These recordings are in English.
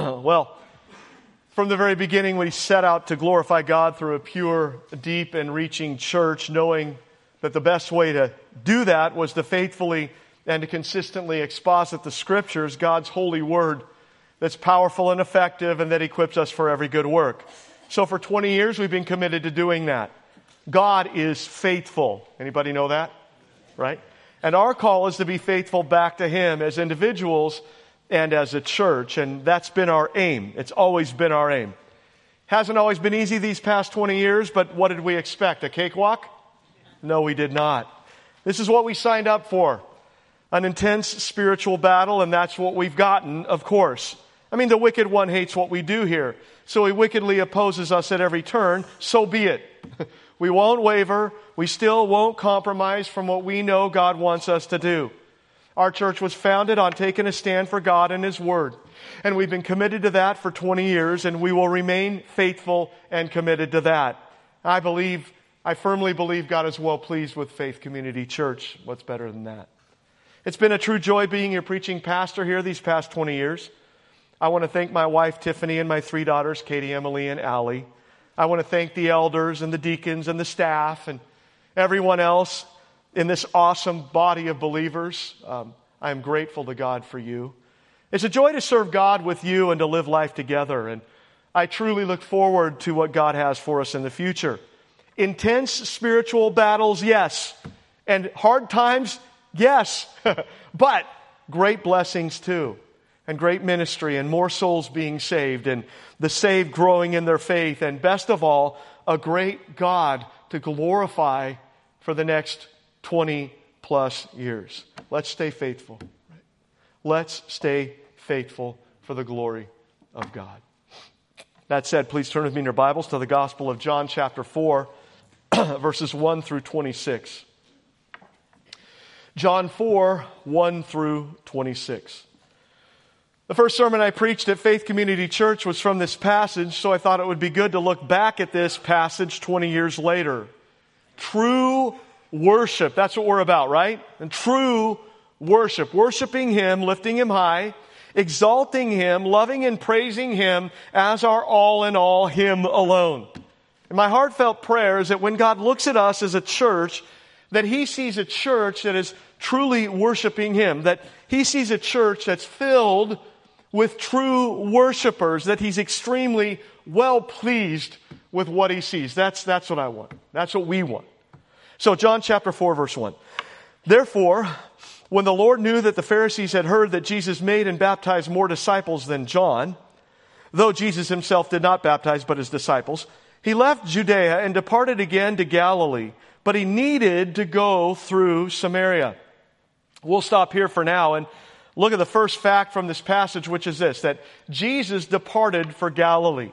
well, from the very beginning, when he set out to glorify God through a pure, deep, and reaching church, knowing that the best way to do that was to faithfully and to consistently exposit the scriptures, God's holy word that's powerful and effective and that equips us for every good work. So for 20 years, we've been committed to doing that. God is faithful. Anybody know that? Right? And our call is to be faithful back to Him as individuals and as a church. And that's been our aim. It's always been our aim. Hasn't always been easy these past 20 years, but what did we expect? A cakewalk? No, we did not. This is what we signed up for. An intense spiritual battle, and that's what we've gotten, of course. I mean, the wicked one hates what we do here. So he wickedly opposes us at every turn. So be it. we won't waver. We still won't compromise from what we know God wants us to do. Our church was founded on taking a stand for God and His Word. And we've been committed to that for 20 years, and we will remain faithful and committed to that. I believe, I firmly believe God is well pleased with Faith Community Church. What's better than that? It's been a true joy being your preaching pastor here these past 20 years. I want to thank my wife, Tiffany, and my three daughters, Katie, Emily, and Allie. I want to thank the elders and the deacons and the staff and everyone else in this awesome body of believers. Um, I am grateful to God for you. It's a joy to serve God with you and to live life together. And I truly look forward to what God has for us in the future. Intense spiritual battles, yes. And hard times, yes. but great blessings too. And great ministry and more souls being saved and the saved growing in their faith. And best of all, a great God to glorify for the next 20 plus years. Let's stay faithful. Let's stay faithful for the glory of God. That said, please turn with me in your Bibles to the Gospel of John, chapter 4, verses 1 through 26. John 4, 1 through 26. The first sermon I preached at Faith Community Church was from this passage, so I thought it would be good to look back at this passage 20 years later. True worship. That's what we're about, right? And true worship. Worshiping Him, lifting Him high, exalting Him, loving and praising Him as our all in all, Him alone. And my heartfelt prayer is that when God looks at us as a church, that He sees a church that is truly worshiping Him, that He sees a church that's filled with true worshipers, that He's extremely well pleased with what He sees. That's, that's what I want. That's what we want. So, John chapter 4, verse 1. Therefore, when the Lord knew that the Pharisees had heard that Jesus made and baptized more disciples than John, though Jesus himself did not baptize but his disciples, he left Judea and departed again to Galilee, but he needed to go through Samaria. We'll stop here for now and look at the first fact from this passage, which is this that Jesus departed for Galilee.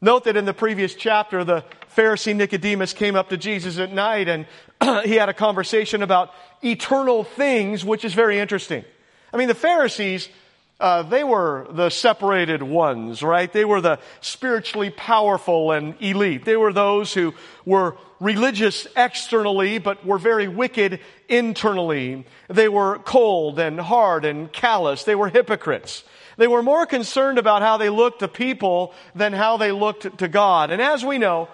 Note that in the previous chapter, the Pharisee Nicodemus came up to Jesus at night and he had a conversation about eternal things, which is very interesting. I mean, the Pharisees, uh, they were the separated ones, right? They were the spiritually powerful and elite. They were those who were religious externally, but were very wicked internally. They were cold and hard and callous. They were hypocrites. They were more concerned about how they looked to people than how they looked to God. And as we know,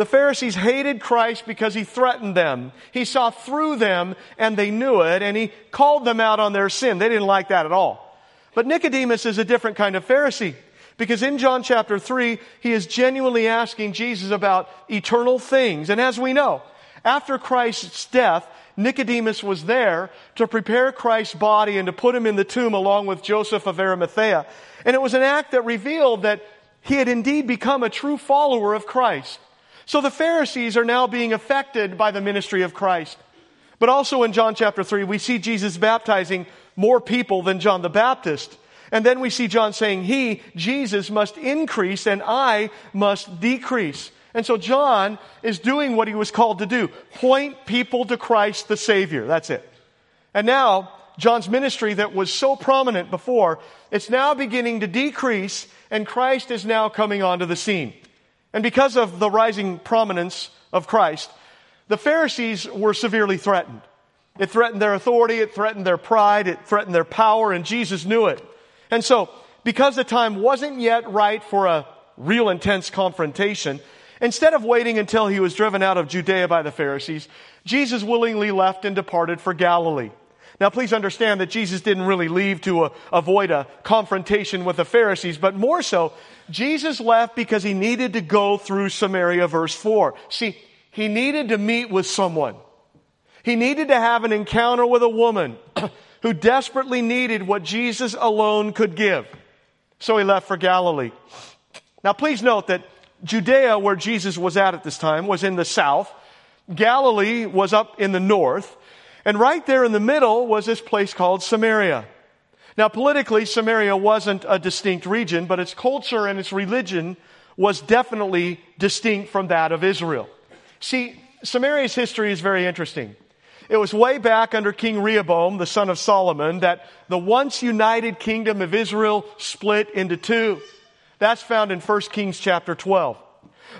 the Pharisees hated Christ because he threatened them. He saw through them and they knew it and he called them out on their sin. They didn't like that at all. But Nicodemus is a different kind of Pharisee because in John chapter 3, he is genuinely asking Jesus about eternal things. And as we know, after Christ's death, Nicodemus was there to prepare Christ's body and to put him in the tomb along with Joseph of Arimathea. And it was an act that revealed that he had indeed become a true follower of Christ. So the Pharisees are now being affected by the ministry of Christ. But also in John chapter 3, we see Jesus baptizing more people than John the Baptist. And then we see John saying, He, Jesus, must increase and I must decrease. And so John is doing what he was called to do point people to Christ the Savior. That's it. And now, John's ministry that was so prominent before, it's now beginning to decrease, and Christ is now coming onto the scene. And because of the rising prominence of Christ, the Pharisees were severely threatened. It threatened their authority, it threatened their pride, it threatened their power, and Jesus knew it. And so, because the time wasn't yet right for a real intense confrontation, instead of waiting until he was driven out of Judea by the Pharisees, Jesus willingly left and departed for Galilee. Now, please understand that Jesus didn't really leave to uh, avoid a confrontation with the Pharisees, but more so, Jesus left because he needed to go through Samaria, verse 4. See, he needed to meet with someone. He needed to have an encounter with a woman who desperately needed what Jesus alone could give. So he left for Galilee. Now, please note that Judea, where Jesus was at at this time, was in the south. Galilee was up in the north. And right there in the middle was this place called Samaria. Now, politically, Samaria wasn't a distinct region, but its culture and its religion was definitely distinct from that of Israel. See, Samaria's history is very interesting. It was way back under King Rehoboam, the son of Solomon, that the once united kingdom of Israel split into two. That's found in 1 Kings chapter 12.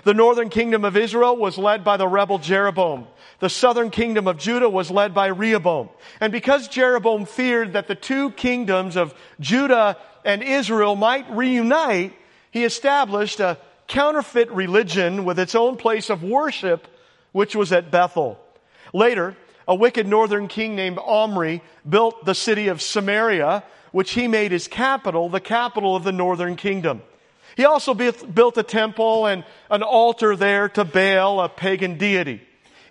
The northern kingdom of Israel was led by the rebel Jeroboam. The southern kingdom of Judah was led by Rehoboam. And because Jeroboam feared that the two kingdoms of Judah and Israel might reunite, he established a counterfeit religion with its own place of worship, which was at Bethel. Later, a wicked northern king named Omri built the city of Samaria, which he made his capital, the capital of the northern kingdom. He also built a temple and an altar there to Baal, a pagan deity.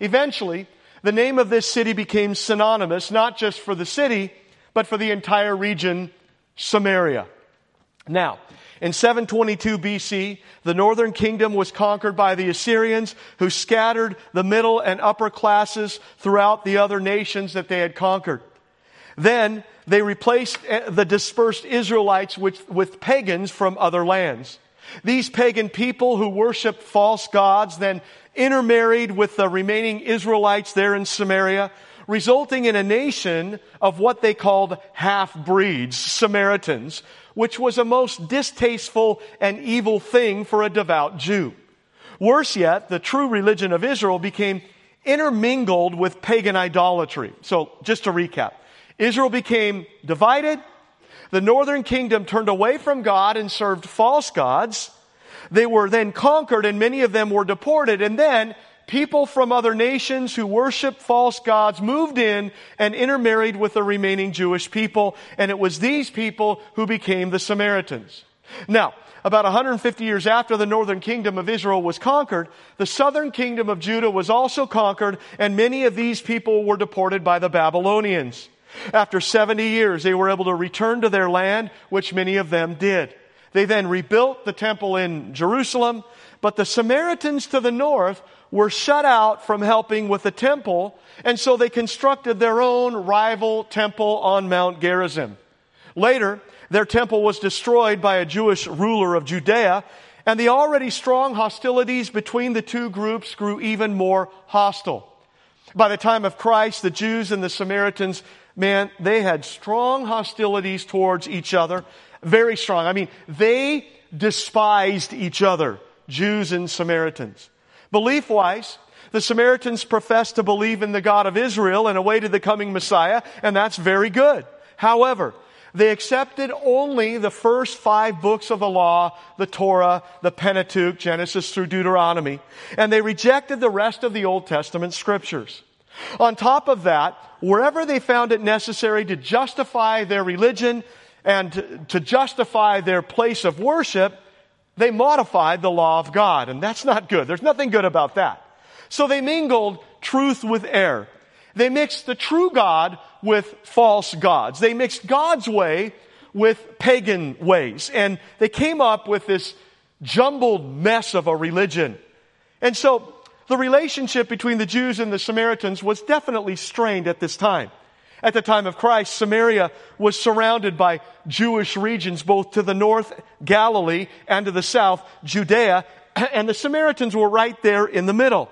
Eventually, the name of this city became synonymous not just for the city, but for the entire region, Samaria. Now, in 722 BC, the northern kingdom was conquered by the Assyrians who scattered the middle and upper classes throughout the other nations that they had conquered. Then they replaced eh, the dispersed Israelites with, with pagans from other lands. These pagan people who worshiped false gods then intermarried with the remaining Israelites there in Samaria, resulting in a nation of what they called half breeds, Samaritans, which was a most distasteful and evil thing for a devout Jew. Worse yet, the true religion of Israel became intermingled with pagan idolatry. So, just to recap, Israel became divided. The northern kingdom turned away from God and served false gods. They were then conquered and many of them were deported. And then people from other nations who worshiped false gods moved in and intermarried with the remaining Jewish people. And it was these people who became the Samaritans. Now, about 150 years after the northern kingdom of Israel was conquered, the southern kingdom of Judah was also conquered, and many of these people were deported by the Babylonians. After 70 years, they were able to return to their land, which many of them did. They then rebuilt the temple in Jerusalem, but the Samaritans to the north were shut out from helping with the temple, and so they constructed their own rival temple on Mount Gerizim. Later, their temple was destroyed by a Jewish ruler of Judea, and the already strong hostilities between the two groups grew even more hostile. By the time of Christ, the Jews and the Samaritans, man, they had strong hostilities towards each other, very strong. I mean, they despised each other, Jews and Samaritans. Belief wise, the Samaritans professed to believe in the God of Israel and awaited the coming Messiah, and that's very good. However, they accepted only the first five books of the law, the Torah, the Pentateuch, Genesis through Deuteronomy, and they rejected the rest of the Old Testament scriptures. On top of that, wherever they found it necessary to justify their religion, and to justify their place of worship, they modified the law of God. And that's not good. There's nothing good about that. So they mingled truth with error. They mixed the true God with false gods. They mixed God's way with pagan ways. And they came up with this jumbled mess of a religion. And so the relationship between the Jews and the Samaritans was definitely strained at this time. At the time of Christ, Samaria was surrounded by Jewish regions, both to the north, Galilee, and to the south, Judea, and the Samaritans were right there in the middle.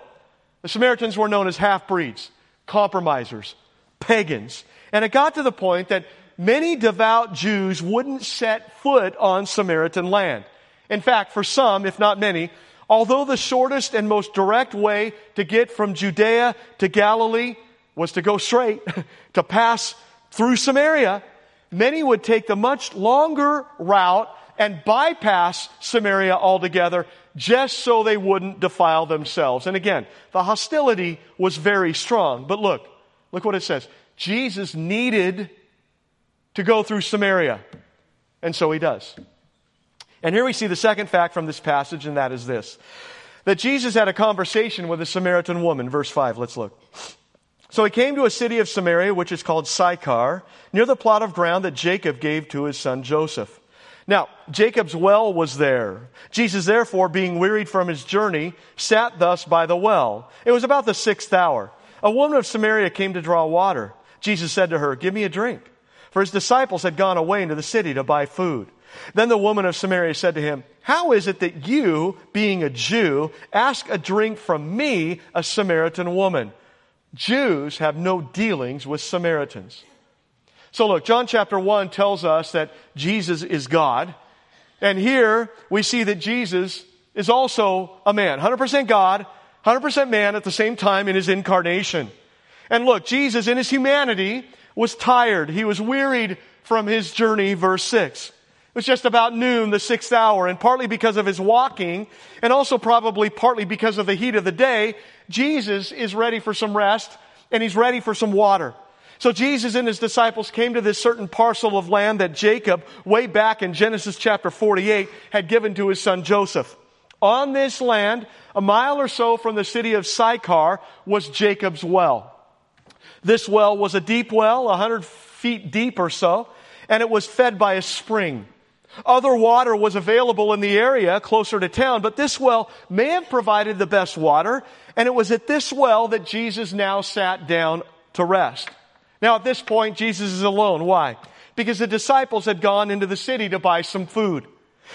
The Samaritans were known as half-breeds, compromisers, pagans. And it got to the point that many devout Jews wouldn't set foot on Samaritan land. In fact, for some, if not many, although the shortest and most direct way to get from Judea to Galilee was to go straight, to pass through Samaria. many would take the much longer route and bypass Samaria altogether just so they wouldn't defile themselves. And again, the hostility was very strong. But look, look what it says. Jesus needed to go through Samaria. And so he does. And here we see the second fact from this passage, and that is this that Jesus had a conversation with a Samaritan woman. Verse 5, let's look. So he came to a city of Samaria, which is called Sychar, near the plot of ground that Jacob gave to his son Joseph. Now, Jacob's well was there. Jesus, therefore, being wearied from his journey, sat thus by the well. It was about the sixth hour. A woman of Samaria came to draw water. Jesus said to her, Give me a drink. For his disciples had gone away into the city to buy food. Then the woman of Samaria said to him, How is it that you, being a Jew, ask a drink from me, a Samaritan woman? Jews have no dealings with Samaritans. So look, John chapter 1 tells us that Jesus is God. And here we see that Jesus is also a man, 100% God, 100% man at the same time in his incarnation. And look, Jesus in his humanity was tired. He was wearied from his journey, verse 6 was just about noon, the sixth hour, and partly because of his walking, and also probably partly because of the heat of the day, Jesus is ready for some rest, and he's ready for some water. So Jesus and his disciples came to this certain parcel of land that Jacob, way back in Genesis chapter 48, had given to his son Joseph. On this land, a mile or so from the city of Sychar, was Jacob's well. This well was a deep well, a hundred feet deep or so, and it was fed by a spring. Other water was available in the area closer to town, but this well may have provided the best water, and it was at this well that Jesus now sat down to rest. Now, at this point, Jesus is alone. Why? Because the disciples had gone into the city to buy some food.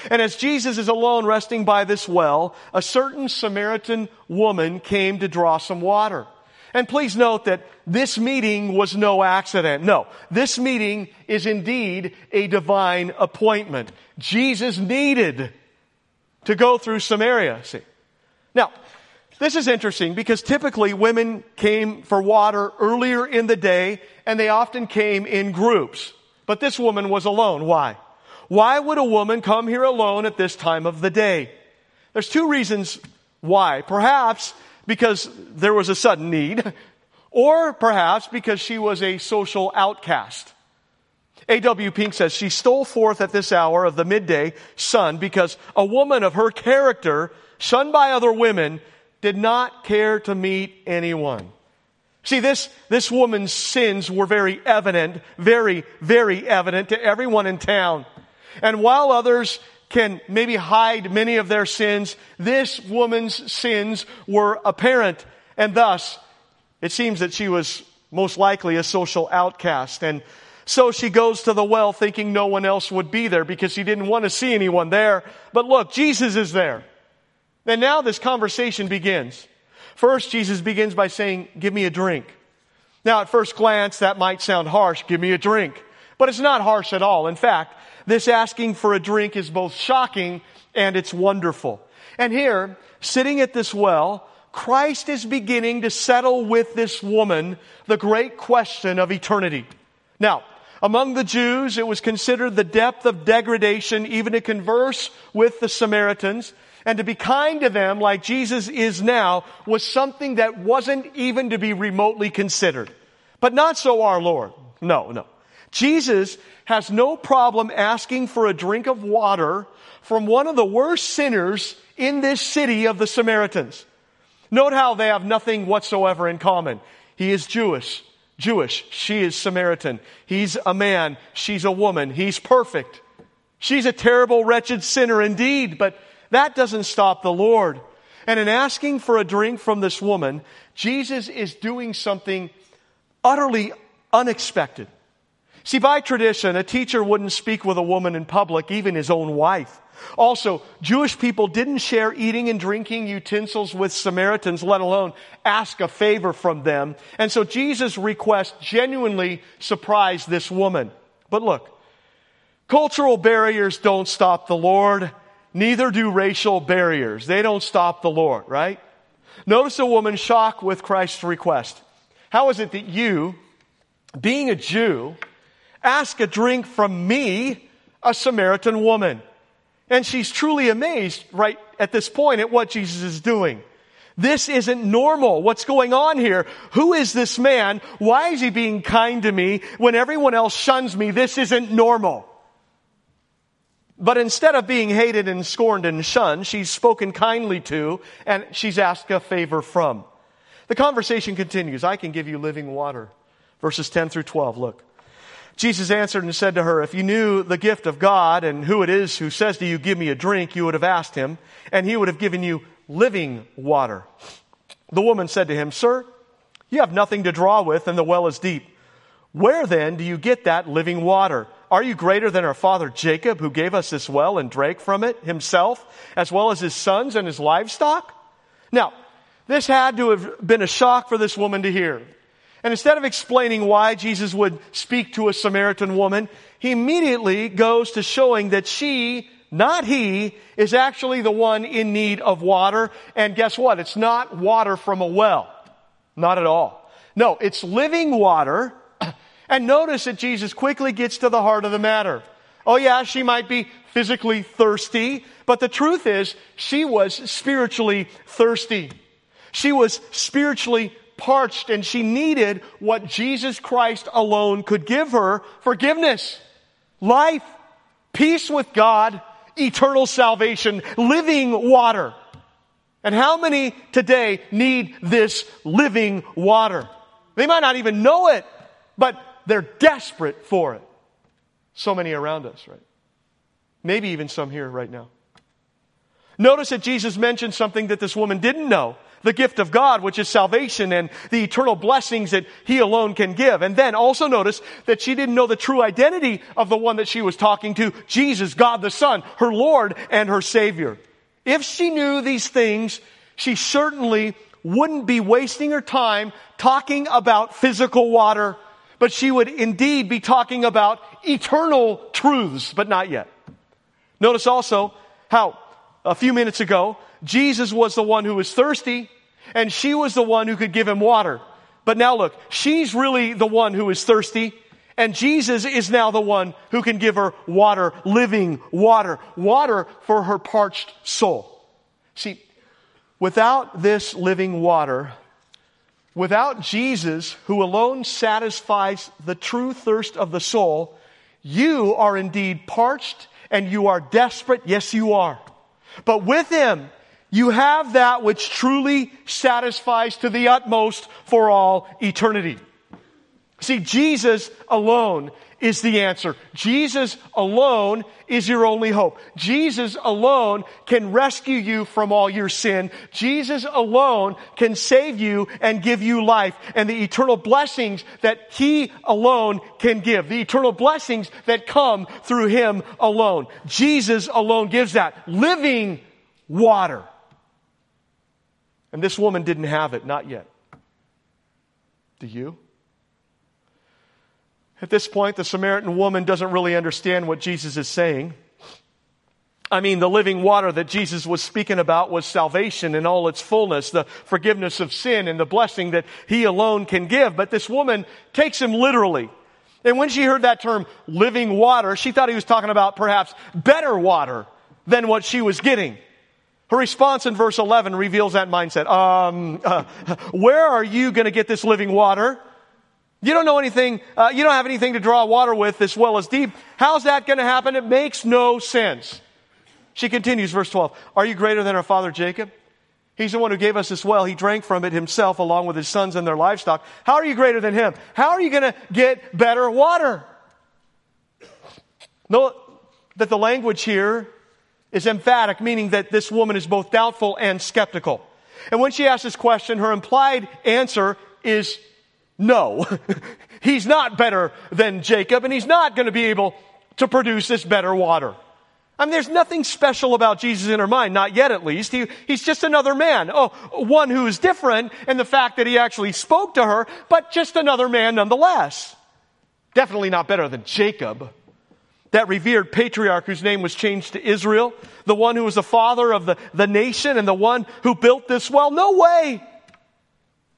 And as Jesus is alone resting by this well, a certain Samaritan woman came to draw some water. And please note that this meeting was no accident. No, this meeting is indeed a divine appointment. Jesus needed to go through Samaria. See? Now, this is interesting because typically women came for water earlier in the day and they often came in groups. But this woman was alone. Why? Why would a woman come here alone at this time of the day? There's two reasons why. Perhaps because there was a sudden need, or perhaps because she was a social outcast. A.W. Pink says, She stole forth at this hour of the midday sun because a woman of her character, shunned by other women, did not care to meet anyone. See, this, this woman's sins were very evident, very, very evident to everyone in town. And while others can maybe hide many of their sins, this woman's sins were apparent. And thus, it seems that she was most likely a social outcast. And so she goes to the well thinking no one else would be there because she didn't want to see anyone there. But look, Jesus is there. And now this conversation begins. First, Jesus begins by saying, give me a drink. Now, at first glance, that might sound harsh. Give me a drink. But it's not harsh at all. In fact, this asking for a drink is both shocking and it's wonderful. And here, sitting at this well, Christ is beginning to settle with this woman the great question of eternity. Now, among the Jews, it was considered the depth of degradation even to converse with the Samaritans and to be kind to them like Jesus is now was something that wasn't even to be remotely considered. But not so our Lord. No, no. Jesus has no problem asking for a drink of water from one of the worst sinners in this city of the Samaritans. Note how they have nothing whatsoever in common. He is Jewish. Jewish. She is Samaritan. He's a man. She's a woman. He's perfect. She's a terrible, wretched sinner indeed, but that doesn't stop the Lord. And in asking for a drink from this woman, Jesus is doing something utterly unexpected. See, by tradition, a teacher wouldn't speak with a woman in public, even his own wife. Also, Jewish people didn't share eating and drinking utensils with Samaritans, let alone ask a favor from them. And so Jesus' request genuinely surprised this woman. But look, cultural barriers don't stop the Lord. Neither do racial barriers. They don't stop the Lord, right? Notice a woman shocked with Christ's request. How is it that you, being a Jew, ask a drink from me, a Samaritan woman? And she's truly amazed right at this point at what Jesus is doing. This isn't normal. What's going on here? Who is this man? Why is he being kind to me when everyone else shuns me? This isn't normal. But instead of being hated and scorned and shunned, she's spoken kindly to and she's asked a favor from. The conversation continues. I can give you living water. Verses 10 through 12. Look. Jesus answered and said to her, If you knew the gift of God and who it is who says to you, Give me a drink, you would have asked him, and he would have given you living water. The woman said to him, Sir, you have nothing to draw with, and the well is deep. Where then do you get that living water? Are you greater than our father Jacob, who gave us this well and drank from it himself, as well as his sons and his livestock? Now, this had to have been a shock for this woman to hear. And instead of explaining why Jesus would speak to a Samaritan woman, he immediately goes to showing that she not he, is actually the one in need of water. And guess what? It's not water from a well. Not at all. No, it's living water. And notice that Jesus quickly gets to the heart of the matter. Oh yeah, she might be physically thirsty, but the truth is she was spiritually thirsty. She was spiritually parched and she needed what Jesus Christ alone could give her forgiveness, life, peace with God, eternal salvation, living water. And how many today need this living water? They might not even know it, but they're desperate for it. So many around us, right? Maybe even some here right now. Notice that Jesus mentioned something that this woman didn't know the gift of God, which is salvation and the eternal blessings that He alone can give. And then also notice that she didn't know the true identity of the one that she was talking to, Jesus, God the Son, her Lord and her Savior. If she knew these things, she certainly wouldn't be wasting her time talking about physical water, but she would indeed be talking about eternal truths, but not yet. Notice also how a few minutes ago, Jesus was the one who was thirsty and she was the one who could give him water. But now look, she's really the one who is thirsty and Jesus is now the one who can give her water, living water, water for her parched soul. See, without this living water, without Jesus, who alone satisfies the true thirst of the soul, you are indeed parched and you are desperate. Yes, you are. But with Him, you have that which truly satisfies to the utmost for all eternity. See, Jesus alone is the answer. Jesus alone is your only hope. Jesus alone can rescue you from all your sin. Jesus alone can save you and give you life and the eternal blessings that He alone can give. The eternal blessings that come through Him alone. Jesus alone gives that living water. And this woman didn't have it, not yet. Do you? At this point, the Samaritan woman doesn't really understand what Jesus is saying. I mean, the living water that Jesus was speaking about was salvation in all its fullness, the forgiveness of sin and the blessing that he alone can give. But this woman takes him literally. And when she heard that term, living water, she thought he was talking about perhaps better water than what she was getting. Her response in verse 11 reveals that mindset. Um, uh, where are you going to get this living water? You don't know anything, uh, you don't have anything to draw water with this well is deep. How's that going to happen? It makes no sense. She continues, verse 12. Are you greater than our father Jacob? He's the one who gave us this well. He drank from it himself along with his sons and their livestock. How are you greater than him? How are you going to get better water? Note that the language here is emphatic, meaning that this woman is both doubtful and skeptical. And when she asks this question, her implied answer is no. he's not better than Jacob, and he's not going to be able to produce this better water. I mean, there's nothing special about Jesus in her mind, not yet at least. He, he's just another man. Oh, one who is different in the fact that he actually spoke to her, but just another man nonetheless. Definitely not better than Jacob that revered patriarch whose name was changed to Israel, the one who was the father of the, the nation and the one who built this well? No way.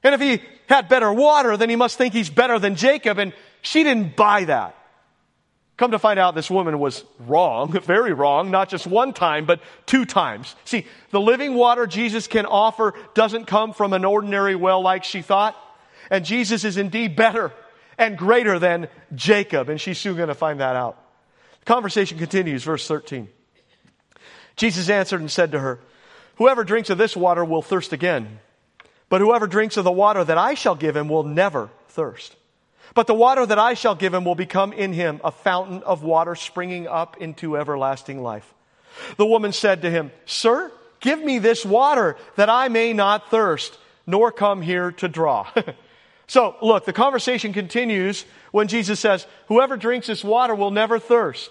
And if he had better water, then he must think he's better than Jacob, and she didn't buy that. Come to find out, this woman was wrong, very wrong, not just one time, but two times. See, the living water Jesus can offer doesn't come from an ordinary well like she thought. And Jesus is indeed better and greater than Jacob. And she's soon going to find that out. Conversation continues, verse 13. Jesus answered and said to her, Whoever drinks of this water will thirst again. But whoever drinks of the water that I shall give him will never thirst. But the water that I shall give him will become in him a fountain of water springing up into everlasting life. The woman said to him, Sir, give me this water that I may not thirst, nor come here to draw. so, look, the conversation continues when Jesus says, Whoever drinks this water will never thirst.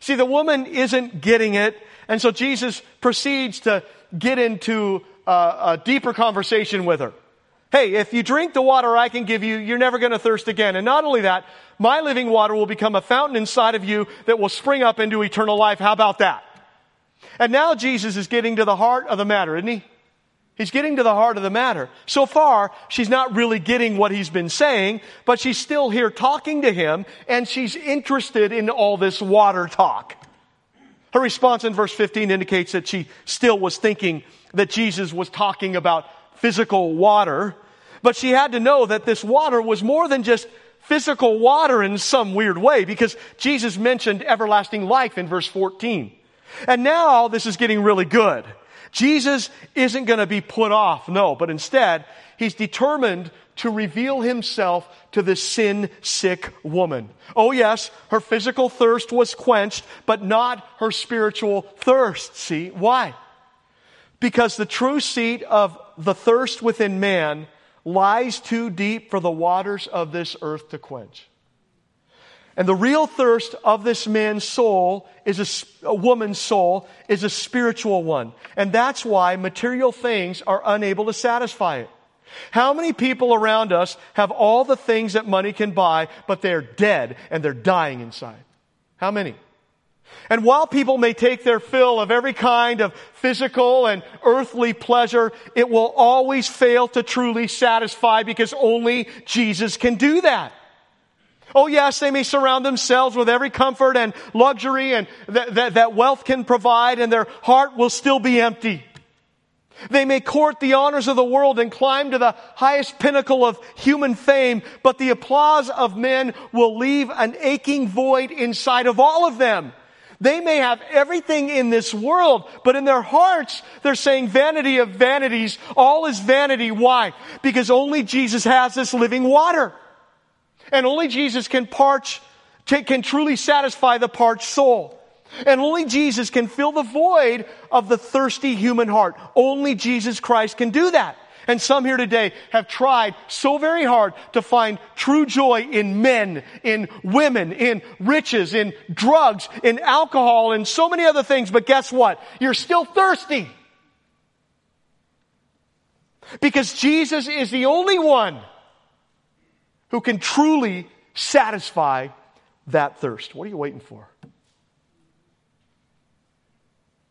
See, the woman isn't getting it, and so Jesus proceeds to get into a, a deeper conversation with her. Hey, if you drink the water I can give you, you're never going to thirst again. And not only that, my living water will become a fountain inside of you that will spring up into eternal life. How about that? And now Jesus is getting to the heart of the matter, isn't he? He's getting to the heart of the matter. So far, she's not really getting what he's been saying, but she's still here talking to him, and she's interested in all this water talk. Her response in verse 15 indicates that she still was thinking that Jesus was talking about physical water, but she had to know that this water was more than just physical water in some weird way because Jesus mentioned everlasting life in verse 14. And now this is getting really good. Jesus isn't going to be put off, no, but instead, he's determined to reveal himself to this sin sick woman. Oh yes, her physical thirst was quenched, but not her spiritual thirst. See, why? Because the true seat of the thirst within man lies too deep for the waters of this earth to quench. And the real thirst of this man's soul is a, a, woman's soul is a spiritual one. And that's why material things are unable to satisfy it. How many people around us have all the things that money can buy, but they're dead and they're dying inside? How many? And while people may take their fill of every kind of physical and earthly pleasure, it will always fail to truly satisfy because only Jesus can do that. Oh yes, they may surround themselves with every comfort and luxury and that, that, that wealth can provide and their heart will still be empty. They may court the honors of the world and climb to the highest pinnacle of human fame, but the applause of men will leave an aching void inside of all of them. They may have everything in this world, but in their hearts, they're saying vanity of vanities. All is vanity. Why? Because only Jesus has this living water. And only Jesus can parch, can truly satisfy the parched soul. And only Jesus can fill the void of the thirsty human heart. Only Jesus Christ can do that. And some here today have tried so very hard to find true joy in men, in women, in riches, in drugs, in alcohol, and so many other things. But guess what? You're still thirsty. Because Jesus is the only one who can truly satisfy that thirst. What are you waiting for?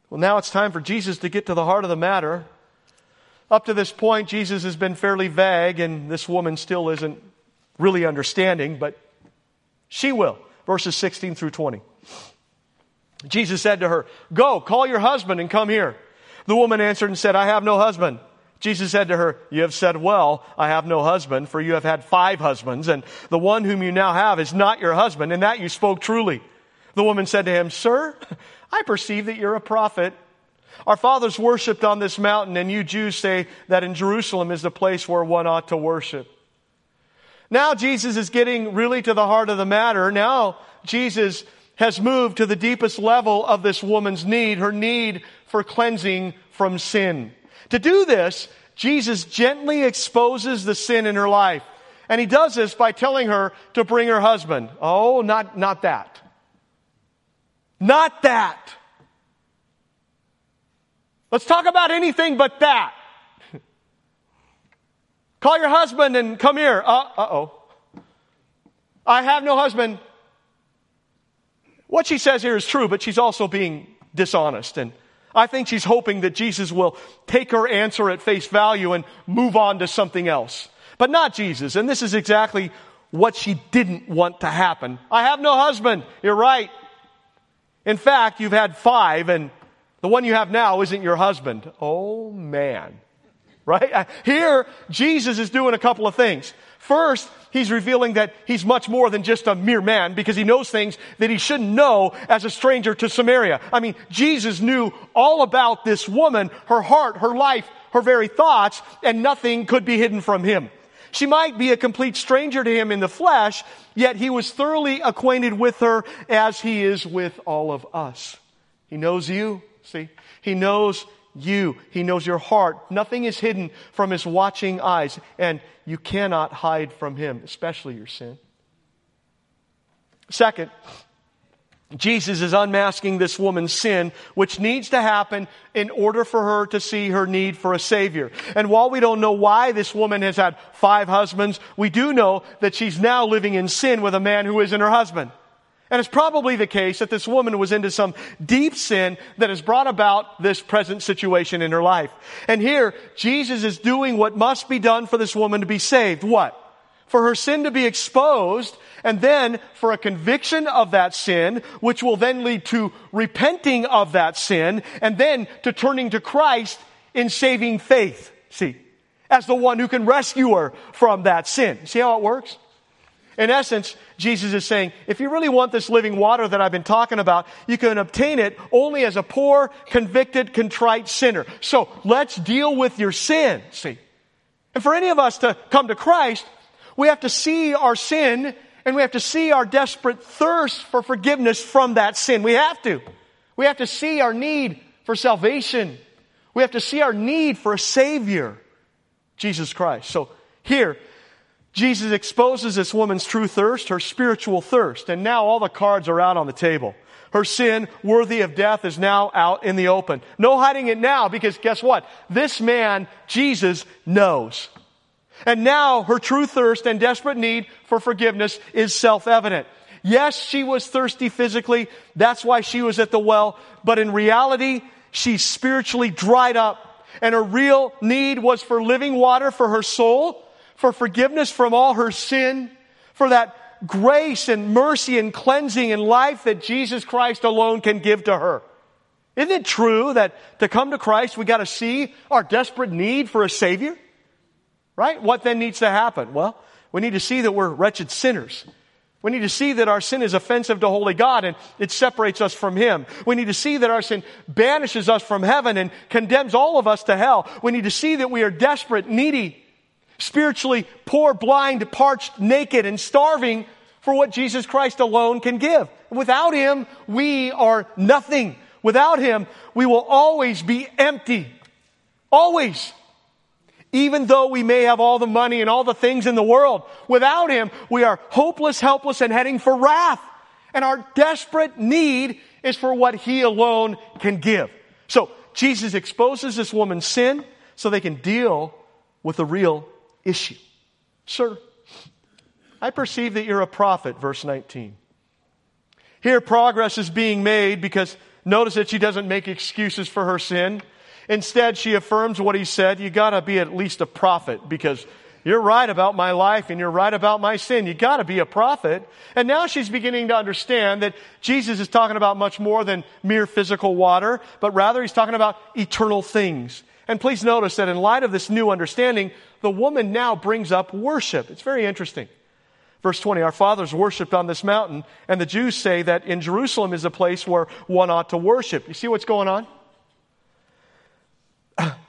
Well, now it's time for Jesus to get to the heart of the matter. Up to this point, Jesus has been fairly vague, and this woman still isn't really understanding, but she will. Verses 16 through 20. Jesus said to her, Go, call your husband and come here. The woman answered and said, I have no husband. Jesus said to her, You have said well, I have no husband, for you have had five husbands, and the one whom you now have is not your husband, and that you spoke truly. The woman said to him, Sir, I perceive that you're a prophet. Our fathers worshiped on this mountain, and you Jews say that in Jerusalem is the place where one ought to worship. Now Jesus is getting really to the heart of the matter. Now Jesus has moved to the deepest level of this woman's need, her need for cleansing from sin. To do this, Jesus gently exposes the sin in her life. And he does this by telling her to bring her husband. Oh, not, not that. Not that. Let's talk about anything but that. Call your husband and come here. Uh oh. I have no husband. What she says here is true, but she's also being dishonest. And I think she's hoping that Jesus will take her answer at face value and move on to something else. But not Jesus. And this is exactly what she didn't want to happen. I have no husband. You're right. In fact, you've had five, and the one you have now isn't your husband. Oh, man. Right? Here, Jesus is doing a couple of things. First, he's revealing that he's much more than just a mere man because he knows things that he shouldn't know as a stranger to Samaria. I mean, Jesus knew all about this woman, her heart, her life, her very thoughts, and nothing could be hidden from him. She might be a complete stranger to him in the flesh, yet he was thoroughly acquainted with her as he is with all of us. He knows you, see? He knows you. He knows your heart. Nothing is hidden from his watching eyes. And you cannot hide from him, especially your sin. Second, Jesus is unmasking this woman's sin, which needs to happen in order for her to see her need for a Savior. And while we don't know why this woman has had five husbands, we do know that she's now living in sin with a man who isn't her husband. And it's probably the case that this woman was into some deep sin that has brought about this present situation in her life. And here, Jesus is doing what must be done for this woman to be saved. What? For her sin to be exposed, and then for a conviction of that sin, which will then lead to repenting of that sin, and then to turning to Christ in saving faith. See, as the one who can rescue her from that sin. See how it works? In essence, Jesus is saying, if you really want this living water that I've been talking about, you can obtain it only as a poor, convicted, contrite sinner. So let's deal with your sin, see. And for any of us to come to Christ, we have to see our sin and we have to see our desperate thirst for forgiveness from that sin. We have to. We have to see our need for salvation. We have to see our need for a Savior, Jesus Christ. So here, Jesus exposes this woman's true thirst, her spiritual thirst, and now all the cards are out on the table. Her sin, worthy of death, is now out in the open. No hiding it now because guess what? This man, Jesus, knows. And now her true thirst and desperate need for forgiveness is self-evident. Yes, she was thirsty physically. That's why she was at the well. But in reality, she's spiritually dried up. And her real need was for living water for her soul for forgiveness from all her sin, for that grace and mercy and cleansing and life that Jesus Christ alone can give to her. Isn't it true that to come to Christ, we got to see our desperate need for a Savior? Right? What then needs to happen? Well, we need to see that we're wretched sinners. We need to see that our sin is offensive to holy God and it separates us from Him. We need to see that our sin banishes us from heaven and condemns all of us to hell. We need to see that we are desperate, needy, spiritually poor, blind, parched, naked, and starving for what Jesus Christ alone can give. Without Him, we are nothing. Without Him, we will always be empty. Always. Even though we may have all the money and all the things in the world, without Him, we are hopeless, helpless, and heading for wrath. And our desperate need is for what He alone can give. So, Jesus exposes this woman's sin so they can deal with the real issue. Sir, I perceive that you're a prophet, verse 19. Here, progress is being made because notice that she doesn't make excuses for her sin. Instead, she affirms what he said. You gotta be at least a prophet because you're right about my life and you're right about my sin. You gotta be a prophet. And now she's beginning to understand that Jesus is talking about much more than mere physical water, but rather he's talking about eternal things. And please notice that in light of this new understanding, the woman now brings up worship. It's very interesting. Verse 20, our fathers worshiped on this mountain, and the Jews say that in Jerusalem is a place where one ought to worship. You see what's going on?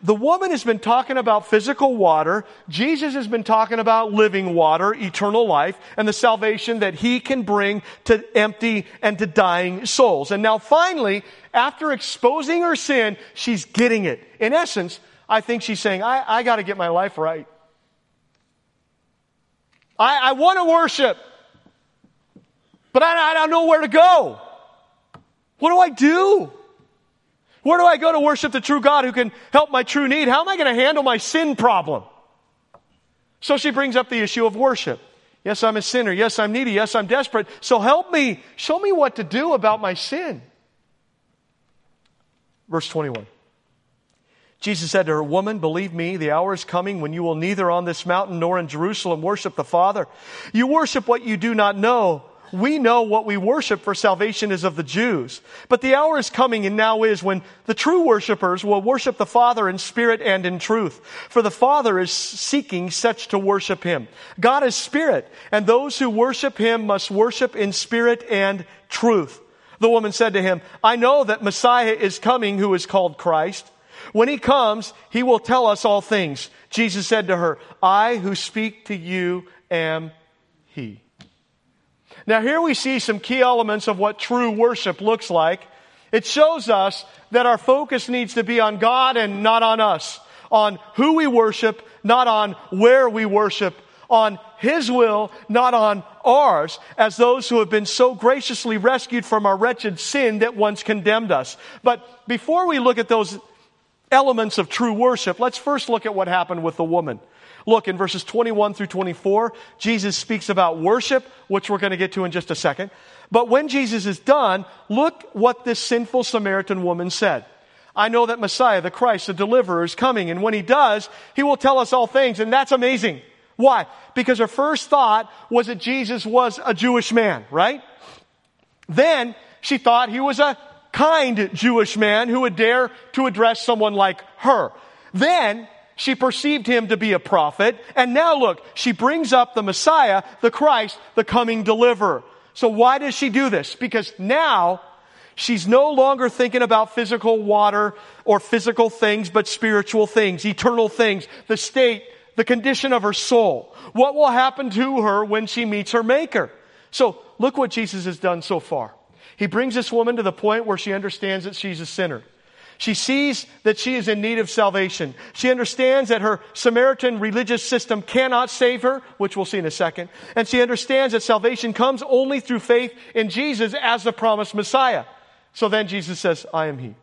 The woman has been talking about physical water. Jesus has been talking about living water, eternal life, and the salvation that he can bring to empty and to dying souls. And now finally, after exposing her sin, she's getting it. In essence, I think she's saying, I, I got to get my life right. I, I want to worship, but I, I don't know where to go. What do I do? Where do I go to worship the true God who can help my true need? How am I going to handle my sin problem? So she brings up the issue of worship. Yes, I'm a sinner. Yes, I'm needy. Yes, I'm desperate. So help me. Show me what to do about my sin. Verse 21. Jesus said to her, Woman, believe me, the hour is coming when you will neither on this mountain nor in Jerusalem worship the Father. You worship what you do not know. We know what we worship for salvation is of the Jews. But the hour is coming and now is when the true worshipers will worship the Father in spirit and in truth. For the Father is seeking such to worship Him. God is spirit, and those who worship Him must worship in spirit and truth. The woman said to him, I know that Messiah is coming who is called Christ. When he comes, he will tell us all things. Jesus said to her, I who speak to you am he. Now, here we see some key elements of what true worship looks like. It shows us that our focus needs to be on God and not on us, on who we worship, not on where we worship, on His will, not on ours, as those who have been so graciously rescued from our wretched sin that once condemned us. But before we look at those elements of true worship, let's first look at what happened with the woman. Look, in verses 21 through 24, Jesus speaks about worship, which we're going to get to in just a second. But when Jesus is done, look what this sinful Samaritan woman said. I know that Messiah, the Christ, the deliverer is coming. And when he does, he will tell us all things. And that's amazing. Why? Because her first thought was that Jesus was a Jewish man, right? Then she thought he was a kind Jewish man who would dare to address someone like her. Then she perceived him to be a prophet. And now look, she brings up the Messiah, the Christ, the coming deliverer. So why does she do this? Because now she's no longer thinking about physical water or physical things, but spiritual things, eternal things, the state, the condition of her soul. What will happen to her when she meets her maker? So look what Jesus has done so far. He brings this woman to the point where she understands that she's a sinner. She sees that she is in need of salvation. She understands that her Samaritan religious system cannot save her, which we'll see in a second. And she understands that salvation comes only through faith in Jesus as the promised Messiah. So then Jesus says, I am He. Isn't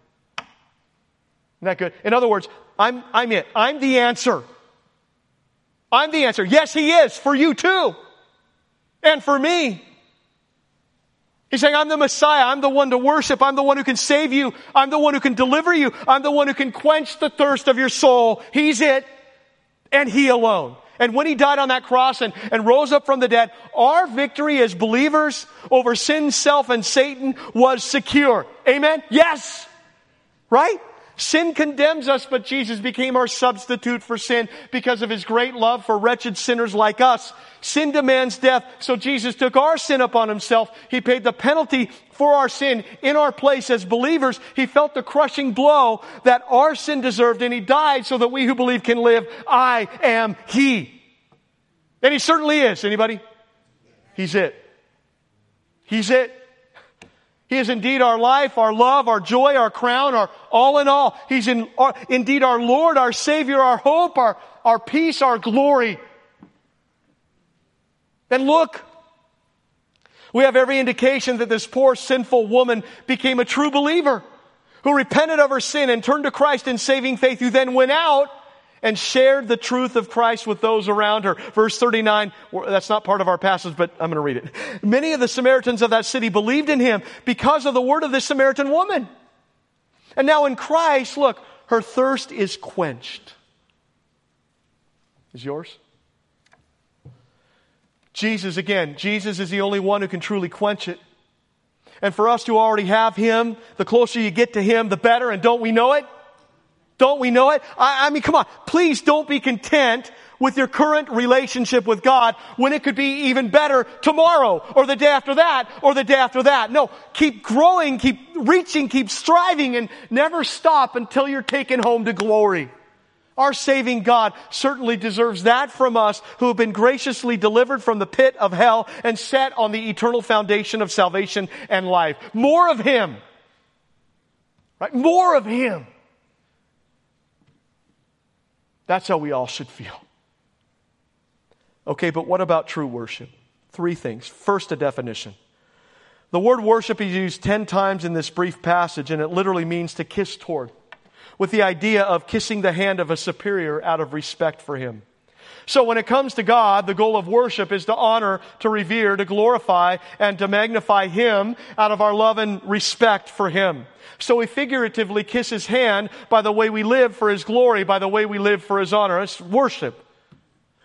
that good? In other words, I'm, I'm it. I'm the answer. I'm the answer. Yes, He is for you too. And for me. He's saying, I'm the Messiah. I'm the one to worship. I'm the one who can save you. I'm the one who can deliver you. I'm the one who can quench the thirst of your soul. He's it. And He alone. And when He died on that cross and, and rose up from the dead, our victory as believers over sin, self, and Satan was secure. Amen? Yes. Right? Sin condemns us, but Jesus became our substitute for sin because of his great love for wretched sinners like us. Sin demands death, so Jesus took our sin upon himself. He paid the penalty for our sin in our place as believers. He felt the crushing blow that our sin deserved, and he died so that we who believe can live. I am he. And he certainly is. Anybody? He's it. He's it. He is indeed our life, our love, our joy, our crown, our all in all. He's in, our, indeed our Lord, our Savior, our hope, our, our peace, our glory. And look, we have every indication that this poor sinful woman became a true believer who repented of her sin and turned to Christ in saving faith, who then went out and shared the truth of Christ with those around her. Verse 39, that's not part of our passage, but I'm going to read it. Many of the Samaritans of that city believed in him because of the word of this Samaritan woman. And now in Christ, look, her thirst is quenched. Is yours? Jesus, again, Jesus is the only one who can truly quench it. And for us to already have Him, the closer you get to Him, the better. And don't we know it? Don't we know it? I, I mean, come on. Please don't be content with your current relationship with God when it could be even better tomorrow or the day after that or the day after that. No, keep growing, keep reaching, keep striving and never stop until you're taken home to glory. Our saving God certainly deserves that from us who have been graciously delivered from the pit of hell and set on the eternal foundation of salvation and life. More of Him. Right? More of Him. That's how we all should feel. Okay, but what about true worship? Three things. First, a definition. The word worship is used 10 times in this brief passage, and it literally means to kiss toward, with the idea of kissing the hand of a superior out of respect for him. So when it comes to God, the goal of worship is to honor, to revere, to glorify, and to magnify Him out of our love and respect for Him. So we figuratively kiss His hand by the way we live for His glory, by the way we live for His honor. It's worship.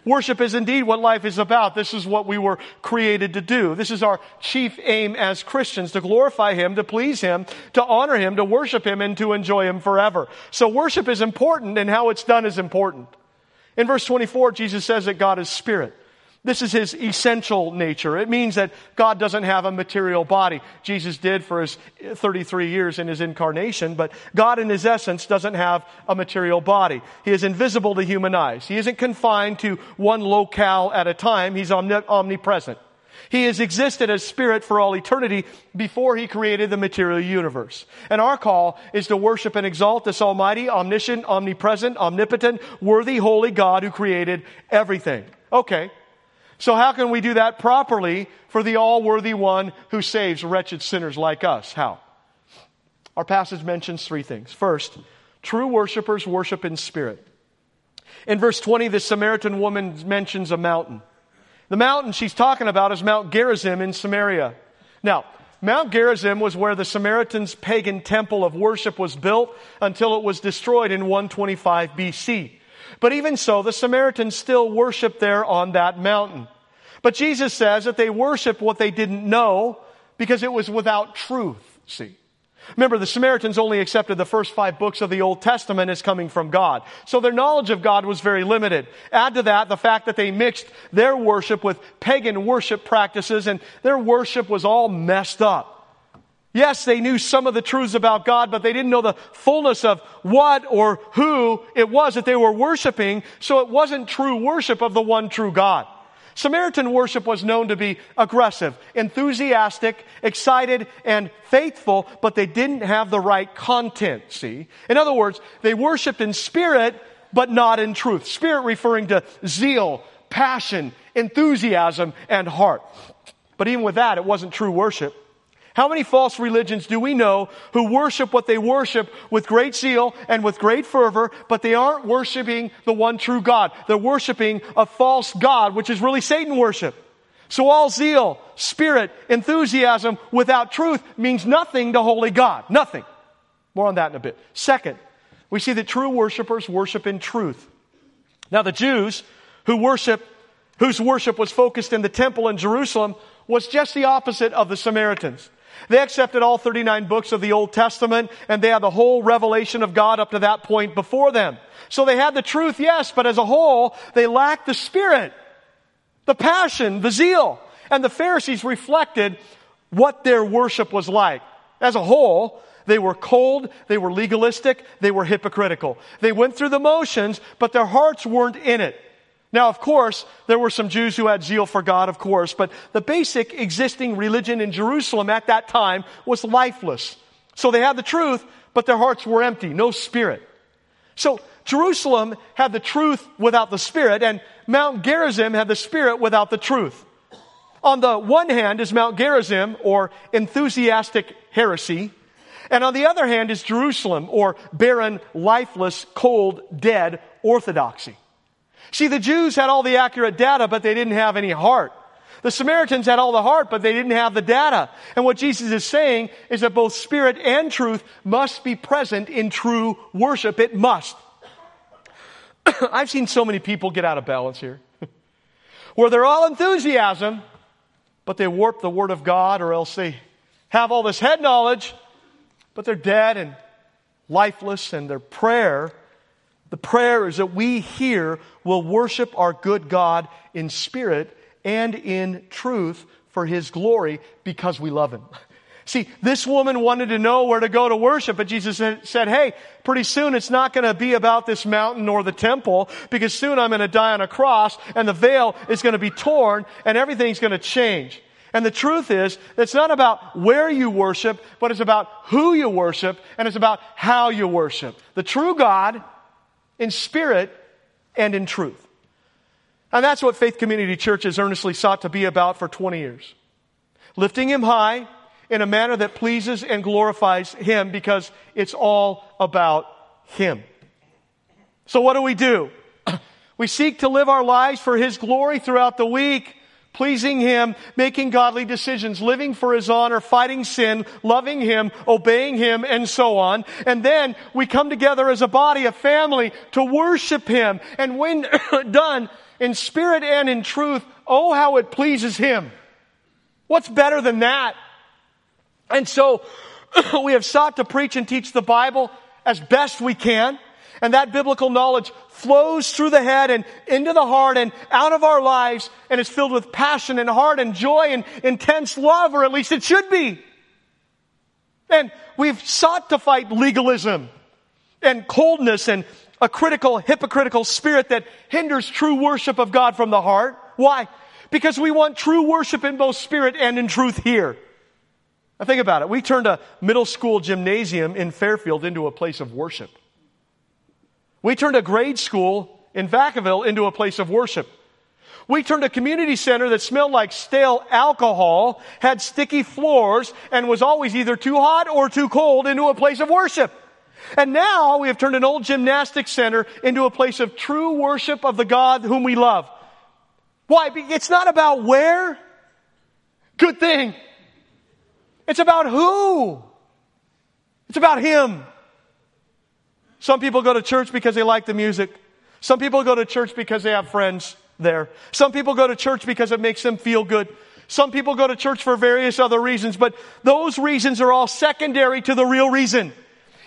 Worship is indeed what life is about. This is what we were created to do. This is our chief aim as Christians, to glorify Him, to please Him, to honor Him, to worship Him, and to enjoy Him forever. So worship is important and how it's done is important. In verse 24, Jesus says that God is spirit. This is his essential nature. It means that God doesn't have a material body. Jesus did for his 33 years in his incarnation, but God in his essence doesn't have a material body. He is invisible to human eyes. He isn't confined to one locale at a time. He's omnipresent. He has existed as spirit for all eternity before he created the material universe. And our call is to worship and exalt this almighty, omniscient, omnipresent, omnipotent, worthy, holy God who created everything. Okay. So how can we do that properly for the all-worthy one who saves wretched sinners like us? How? Our passage mentions three things. First, true worshipers worship in spirit. In verse 20, the Samaritan woman mentions a mountain. The mountain she's talking about is Mount Gerizim in Samaria. Now, Mount Gerizim was where the Samaritans' pagan temple of worship was built until it was destroyed in 125 BC. But even so, the Samaritans still worshiped there on that mountain. But Jesus says that they worshiped what they didn't know because it was without truth, see. Remember, the Samaritans only accepted the first five books of the Old Testament as coming from God. So their knowledge of God was very limited. Add to that the fact that they mixed their worship with pagan worship practices and their worship was all messed up. Yes, they knew some of the truths about God, but they didn't know the fullness of what or who it was that they were worshiping, so it wasn't true worship of the one true God. Samaritan worship was known to be aggressive, enthusiastic, excited, and faithful, but they didn't have the right content, see? In other words, they worshiped in spirit, but not in truth. Spirit referring to zeal, passion, enthusiasm, and heart. But even with that, it wasn't true worship. How many false religions do we know who worship what they worship with great zeal and with great fervor, but they aren't worshiping the one true God? They're worshiping a false God, which is really Satan worship. So all zeal, spirit, enthusiasm without truth means nothing to holy God. Nothing. More on that in a bit. Second, we see that true worshipers worship in truth. Now the Jews who worship, whose worship was focused in the temple in Jerusalem was just the opposite of the Samaritans. They accepted all 39 books of the Old Testament and they had the whole revelation of God up to that point before them. So they had the truth, yes, but as a whole, they lacked the spirit, the passion, the zeal. And the Pharisees reflected what their worship was like. As a whole, they were cold, they were legalistic, they were hypocritical. They went through the motions, but their hearts weren't in it. Now, of course, there were some Jews who had zeal for God, of course, but the basic existing religion in Jerusalem at that time was lifeless. So they had the truth, but their hearts were empty, no spirit. So Jerusalem had the truth without the spirit, and Mount Gerizim had the spirit without the truth. On the one hand is Mount Gerizim, or enthusiastic heresy, and on the other hand is Jerusalem, or barren, lifeless, cold, dead orthodoxy. See, the Jews had all the accurate data, but they didn't have any heart. The Samaritans had all the heart, but they didn't have the data. And what Jesus is saying is that both spirit and truth must be present in true worship. It must. I've seen so many people get out of balance here. Where they're all enthusiasm, but they warp the Word of God, or else they have all this head knowledge, but they're dead and lifeless, and their prayer the prayer is that we here will worship our good God in spirit and in truth for his glory because we love him. See, this woman wanted to know where to go to worship, but Jesus said, hey, pretty soon it's not going to be about this mountain or the temple because soon I'm going to die on a cross and the veil is going to be torn and everything's going to change. And the truth is, it's not about where you worship, but it's about who you worship and it's about how you worship. The true God in spirit and in truth. And that's what Faith Community Church has earnestly sought to be about for 20 years. Lifting Him high in a manner that pleases and glorifies Him because it's all about Him. So what do we do? We seek to live our lives for His glory throughout the week, pleasing Him, making godly decisions, living for His honor, fighting sin, loving Him, obeying Him, and so on. And then we come together as a body, a family, to worship Him. And when done in spirit and in truth, oh, how it pleases Him. What's better than that? And so we have sought to preach and teach the Bible as best we can. And that biblical knowledge flows through the head and into the heart and out of our lives and is filled with passion and heart and joy and intense love, or at least it should be. And we've sought to fight legalism and coldness and a critical, hypocritical spirit that hinders true worship of God from the heart. Why? Because we want true worship in both spirit and in truth here. Now think about it. We turned a middle school gymnasium in Fairfield into a place of worship. We turned a grade school in Vacaville into a place of worship. We turned a community center that smelled like stale alcohol, had sticky floors, and was always either too hot or too cold into a place of worship. And now we have turned an old gymnastics center into a place of true worship of the God whom we love. Why? It's not about where. Good thing. It's about who. It's about Him. Some people go to church because they like the music. Some people go to church because they have friends there. Some people go to church because it makes them feel good. Some people go to church for various other reasons, but those reasons are all secondary to the real reason.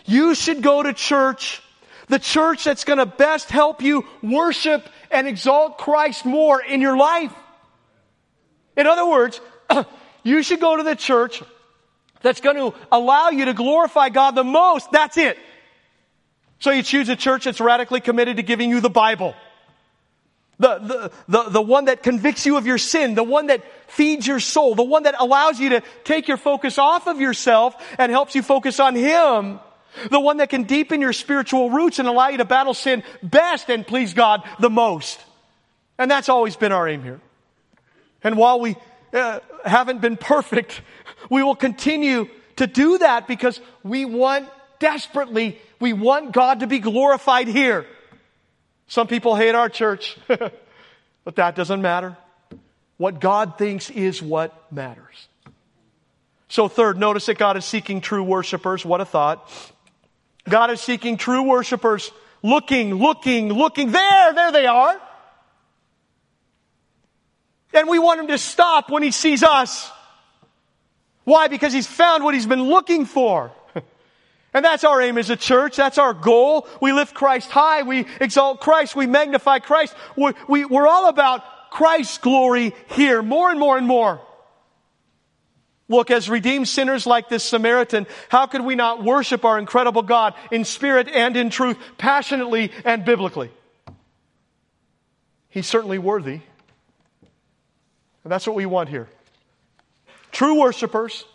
You should go to church, the church that's going to best help you worship and exalt Christ more in your life. In other words, you should go to the church that's going to allow you to glorify God the most. That's it. So you choose a church that's radically committed to giving you the Bible. The, the, the, the one that convicts you of your sin, the one that feeds your soul, the one that allows you to take your focus off of yourself and helps you focus on Him. The one that can deepen your spiritual roots and allow you to battle sin best and please God the most. And that's always been our aim here. And while we uh, haven't been perfect, we will continue to do that because we want desperately we want God to be glorified here. Some people hate our church, but that doesn't matter. What God thinks is what matters. So, third, notice that God is seeking true worshipers. What a thought. God is seeking true worshipers, looking, looking, looking. There, there they are. And we want him to stop when he sees us. Why? Because he's found what he's been looking for. And that's our aim as a church. That's our goal. We lift Christ high. We exalt Christ. We magnify Christ. We're, we, we are all about Christ's glory here more and more and more. Look, as redeemed sinners like this Samaritan, how could we not worship our incredible God in spirit and in truth, passionately and biblically? He's certainly worthy. And that's what we want here. True worshipers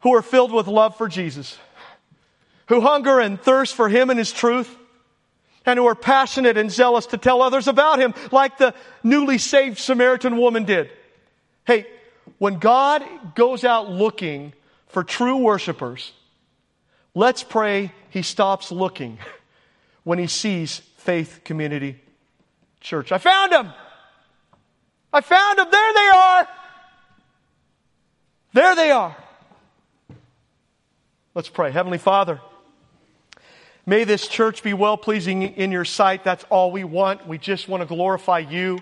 who are filled with love for Jesus who hunger and thirst for Him and His truth, and who are passionate and zealous to tell others about Him, like the newly saved Samaritan woman did. Hey, when God goes out looking for true worshipers, let's pray He stops looking when He sees Faith Community Church. I found Him! I found them. There they are. There they are. Let's pray. Heavenly Father, May this church be well pleasing in your sight. That's all we want. We just want to glorify you.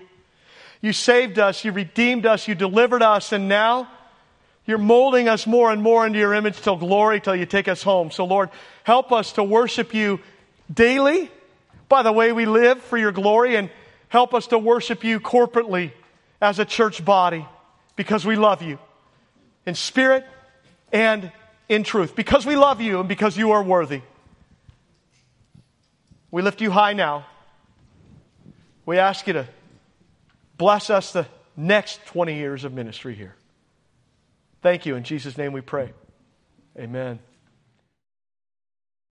You saved us, you redeemed us, you delivered us, and now you're molding us more and more into your image till glory, till you take us home. So, Lord, help us to worship you daily by the way we live for your glory, and help us to worship you corporately as a church body because we love you in spirit and in truth, because we love you and because you are worthy. We lift you high now. We ask you to bless us the next 20 years of ministry here. Thank you. In Jesus' name we pray. Amen.